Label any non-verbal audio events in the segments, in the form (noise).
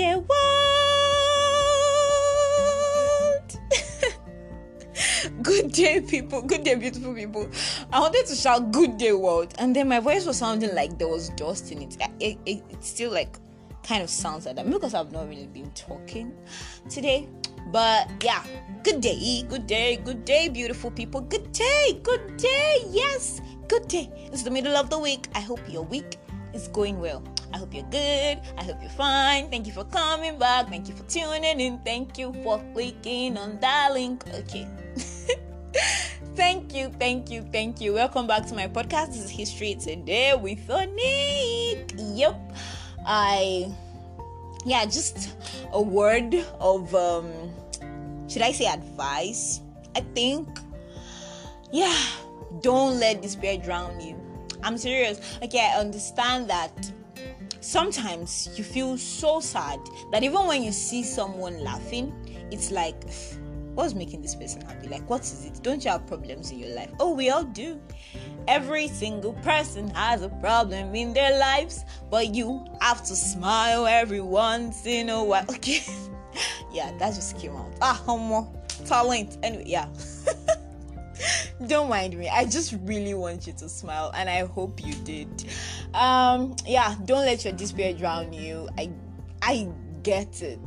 day world. (laughs) good day, people. Good day, beautiful people. I wanted to shout good day world, and then my voice was sounding like there was dust in it. It, it, it still like kind of sounds like that because I've not really been talking today. But yeah, good day, good day, good day, beautiful people. Good day, good day. Yes, good day. It's the middle of the week. I hope your week is going well. I hope you're good. I hope you're fine. Thank you for coming back. Thank you for tuning in. Thank you for clicking on that link. Okay. (laughs) thank you, thank you, thank you. Welcome back to my podcast. This is History Today with Onik. Yep. I yeah, just a word of um should I say advice? I think yeah, don't let despair drown you. I'm serious. Okay, I understand that sometimes you feel so sad that even when you see someone laughing, it's like, what's making this person happy? Like, what is it? Don't you have problems in your life? Oh, we all do. Every single person has a problem in their lives, but you have to smile every once in a while. (laughs) Okay. yeah, that just came out. Ah, homo. Talent. Anyway, yeah. (laughs) don't mind me i just really want you to smile and i hope you did um yeah don't let your despair drown you. I i get it.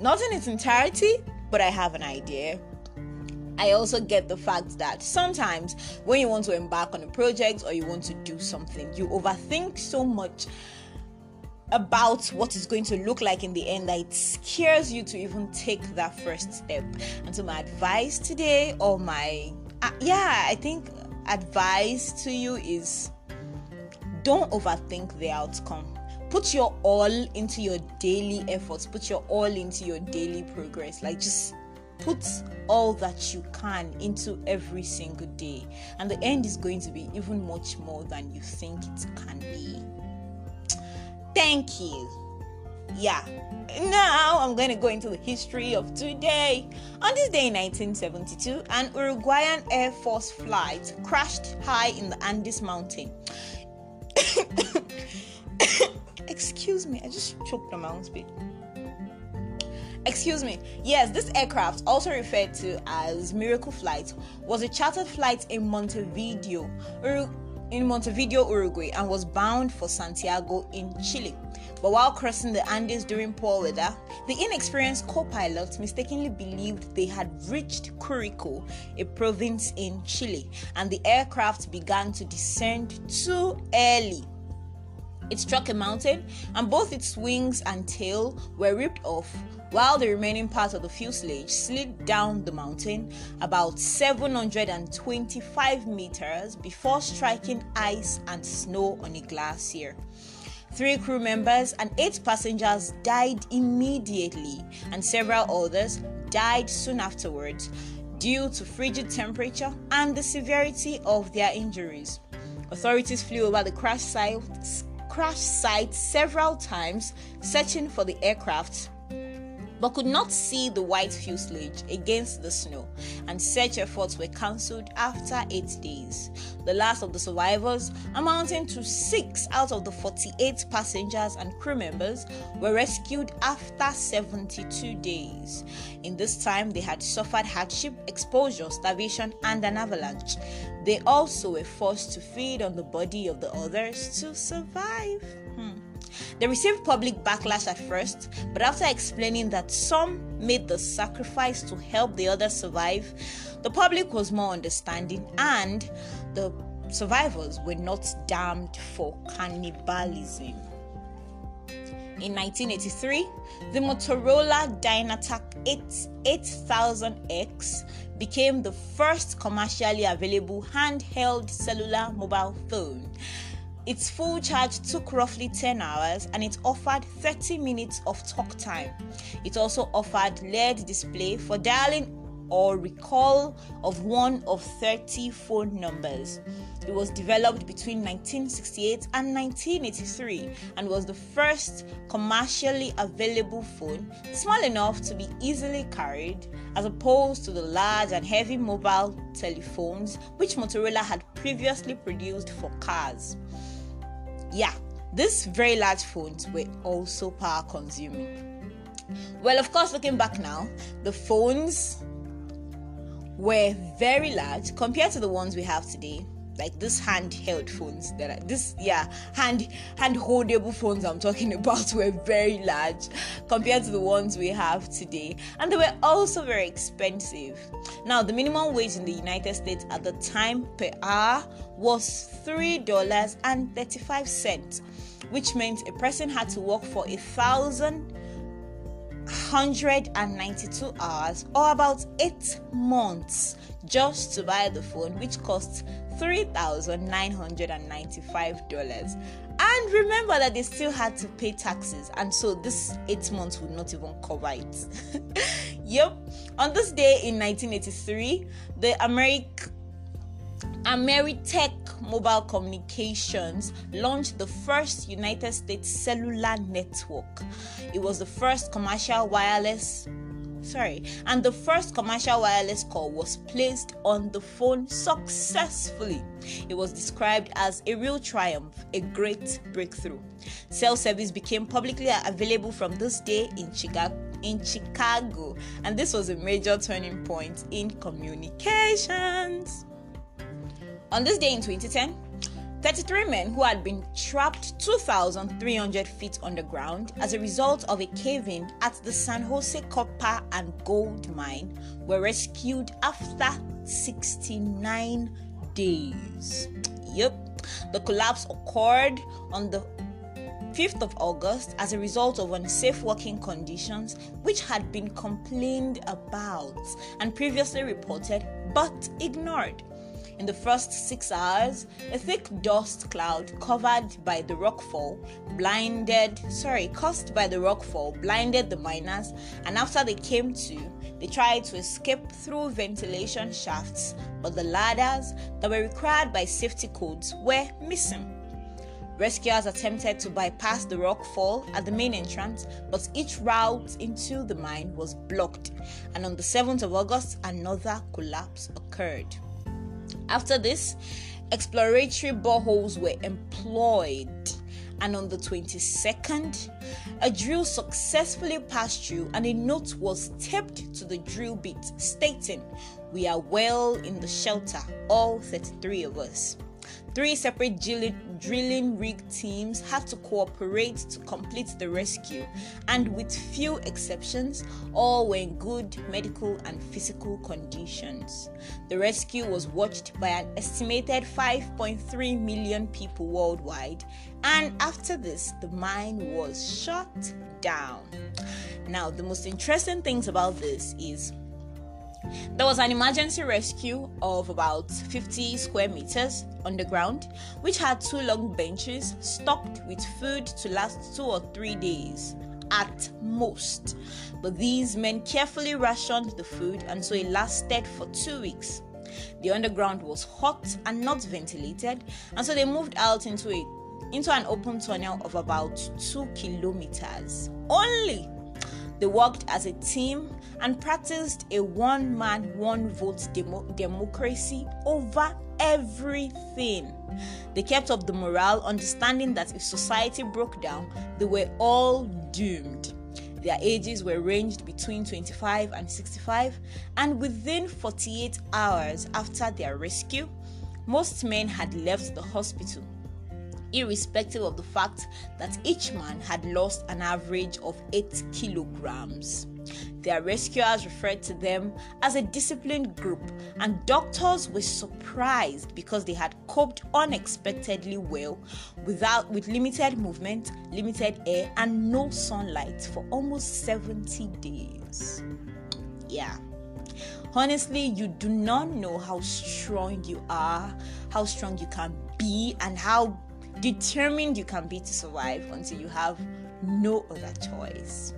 Not in its entirety but i have an idea. I also get the fact that sometimes when you want to embark on a project or you want to do something, you overthink so much about what it's going to look like in the end that it scares you to even take that first step. And so, my advice today, or my uh, yeah, I think advice to you is don't overthink the outcome. Put your all into your daily efforts, put your all into your daily progress. Like, just put all that you can into every single day, and the end is going to be even much more than you think it can be. Thank you yeah now i'm going to go into the history of today on this day in 1972 an uruguayan air force flight crashed high in the andes mountain excuse me i just choked on my own spit Excuse me. Yes, this aircraft, also referred to as Miracle Flight, was a chartered flight in Montevideo, in Montevideo, Uruguay, and was bound for Santiago in Chile. But while crossing the Andes during poor weather, the inexperienced co pilots mistakenly believed they had reached Curico, a province in Chile, and the aircraft began to descend too early. It struck a mountain, and both its wings and tail were ripped off, while the remaining part of the fuselage slid down the mountain about 725 meters before striking ice and snow on a glacier. Three crew members and eight passengers died immediately, and several others died soon afterwards due to frigid temperature and the severity of their injuries. Authorities flew over the crash site, crash site several times, searching for the aircraft but could not see the white fuselage against the snow, and search efforts were cancelled after eight days. The last of the survivors, amounting to six out of the 48 passengers and crew members, were rescued after 72 days. In this time, they had suffered hardship, exposure, starvation, and an avalanche. They also were forced to feed on the body of the others to survive. Hmm. They received public backlash at first, but after explaining that some made the sacrifice to help the others survive, the public was more understanding and the survivors were not damned for cannibalism. In 1983, the Motorola Dynatac 8000X became the first commercially available handheld cellular mobile phone its full charge took roughly 10 hours and it offered 30 minutes of talk time. It also offered LED display for dialing or recall of one of 30 phone numbers. It was developed between 1968 and 1983 and was the first commercially available phone small enough to be easily carried as opposed to the large and heavy mobile telephones which Motorola had previously produced for cars. Yeah, these very large phones were also power consuming. Well, of course, looking back now, the phones were very large compared to the ones we have today. Like this handheld phones that are this yeah hand hand holdable phones i'm talking (laughs) about were very large compared to the ones we have today. And they were also very expensive. Now the minimum wage in the united states at the time per hour was three dollars and 35 cents which meant a person had to work for a thousand 192 hours or about 8 months just to buy the phone which costs $3,995 and remember that they still had to pay taxes and so this 8 months would not even cover it. (laughs) Yep on this day in 1983 the American Ameritech Mobile Communications launched the first United States cellular network. It was the first commercial wireless sorry, and the first commercial wireless call was placed on the phone successfully. It was described as a real triumph, a great breakthrough. Cell service became publicly available from this day in Chicago in Chicago, and this was a major turning point in communications. On this day in 2010, 33 men who had been trapped 2,300 feet underground as a result of a cave in at the San Jose copper and gold mine were rescued after 69 days. Yep, the collapse occurred on the 5th of August as a result of unsafe working conditions which had been complained about and previously reported but ignored. In the first six hours, a thick dust cloud covered by the rockfall blinded, sorry, caused by the rockfall blinded the miners, and after they came to, they tried to escape through ventilation shafts, but the ladders that were required by safety codes were missing. Rescuers attempted to bypass the rockfall at the main entrance, but each route into the mine was blocked, and on the 7th of August, another collapse occurred. After this, exploratory boreholes were employed, and on the 22nd, a drill successfully passed through, and a note was taped to the drill bit stating, We are well in the shelter, all 33 of us. Three separate drilling rig teams had to cooperate to complete the rescue, and with few exceptions, all were in good medical and physical conditions. The rescue was watched by an estimated 5.3 million people worldwide, and after this, the mine was shut down. Now, the most interesting things about this is there was an emergency rescue of about 50 square meters underground, which had two long benches stocked with food to last two or three days at most. But these men carefully rationed the food, and so it lasted for two weeks. The underground was hot and not ventilated, and so they moved out into a into an open tunnel of about two kilometers. Only they worked as a team and practiced a one man, one vote demo- democracy over everything. They kept up the morale, understanding that if society broke down, they were all doomed. Their ages were ranged between 25 and 65, and within 48 hours after their rescue, most men had left the hospital irrespective of the fact that each man had lost an average of 8 kilograms. Their rescuers referred to them as a disciplined group, and doctors were surprised because they had coped unexpectedly well without with limited movement, limited air, and no sunlight for almost 70 days. Yeah. Honestly, you do not know how strong you are, how strong you can be, and how determined you can be to survive until you have no other choice.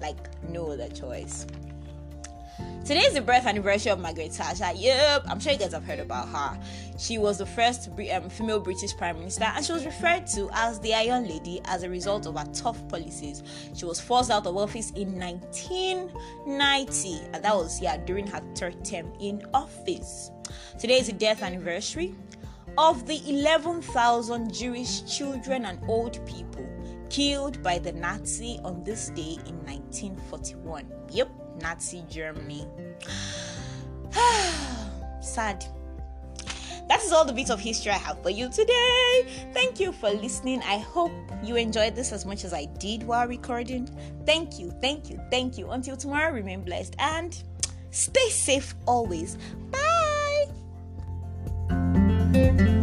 Like, no other choice. Today is the birth anniversary of Margaret Thatcher. Yep, I'm sure you guys have heard about her. She was the first um, female British Prime Minister and she was referred to as the Iron Lady as a result of her tough policies. She was forced out of office in 1990 and that was, yeah, during her third term in office. Today is the death anniversary of the 11,000 Jewish children and old people killed by the Nazi on this day in 1941. Yep, Nazi Germany. (sighs) Sad. That is all the bits of history I have for you today. Thank you for listening. I hope you enjoyed this as much as I did while recording. Thank you, thank you, thank you. Until tomorrow, remain blessed and stay safe always. Bye. Thank you.